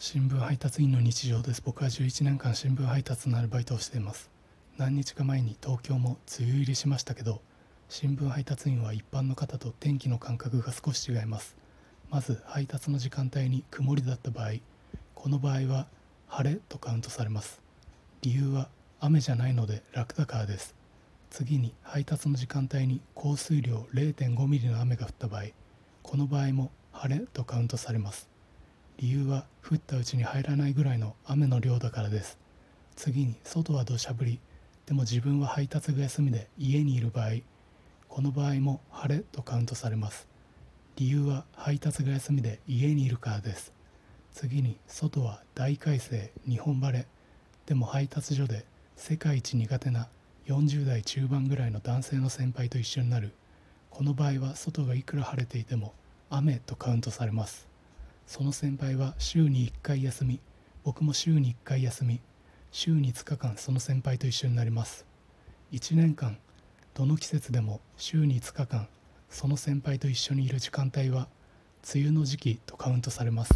新聞配達員の日常です。僕は11年間新聞配達のアルバイトをしています。何日か前に東京も梅雨入りしましたけど新聞配達員は一般の方と天気の感覚が少し違います。まず配達の時間帯に曇りだった場合この場合は晴れとカウントされます。理由は雨じゃないので楽だからです。次に配達の時間帯に降水量0.5ミリの雨が降った場合この場合も晴れとカウントされます。理由は降ったうちに入らないぐらいの雨の量だからです。次に外は土砂降り。でも自分は配達が休みで家にいる場合この場合も晴れとカウントされます。理由は配達が休みで家にいるからです。次に外は大快晴日本晴れ。でも配達所で世界一苦手な40代中盤ぐらいの男性の先輩と一緒になる。この場合は外がいくら晴れていても雨とカウントされます。その先輩は週に1回休み。僕も週に1回休み。週に5日間その先輩と一緒になります。1年間どの季節でも週に5日間その先輩と一緒にいる時間帯は梅雨の時期とカウントされます。